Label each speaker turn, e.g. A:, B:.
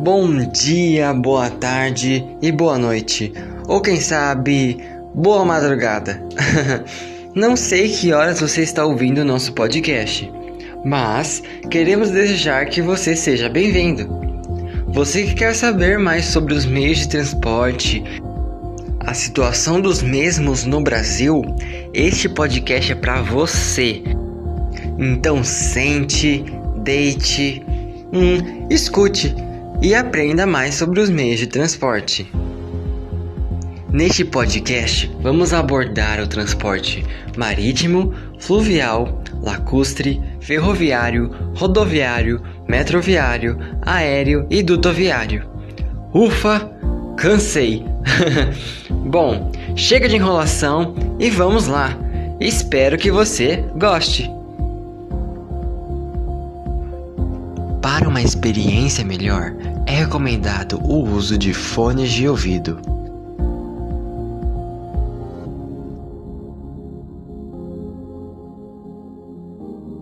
A: Bom dia, boa tarde e boa noite. Ou quem sabe, boa madrugada. Não sei que horas você está ouvindo o nosso podcast, mas queremos desejar que você seja bem-vindo. Você que quer saber mais sobre os meios de transporte, a situação dos mesmos no Brasil, este podcast é para você. Então sente, deite, hum, escute e aprenda mais sobre os meios de transporte. Neste podcast, vamos abordar o transporte marítimo, fluvial, lacustre, ferroviário, rodoviário, metroviário, aéreo e dutoviário. Ufa, cansei! Bom, chega de enrolação e vamos lá! Espero que você goste! Para uma experiência melhor, é recomendado o uso de fones de ouvido.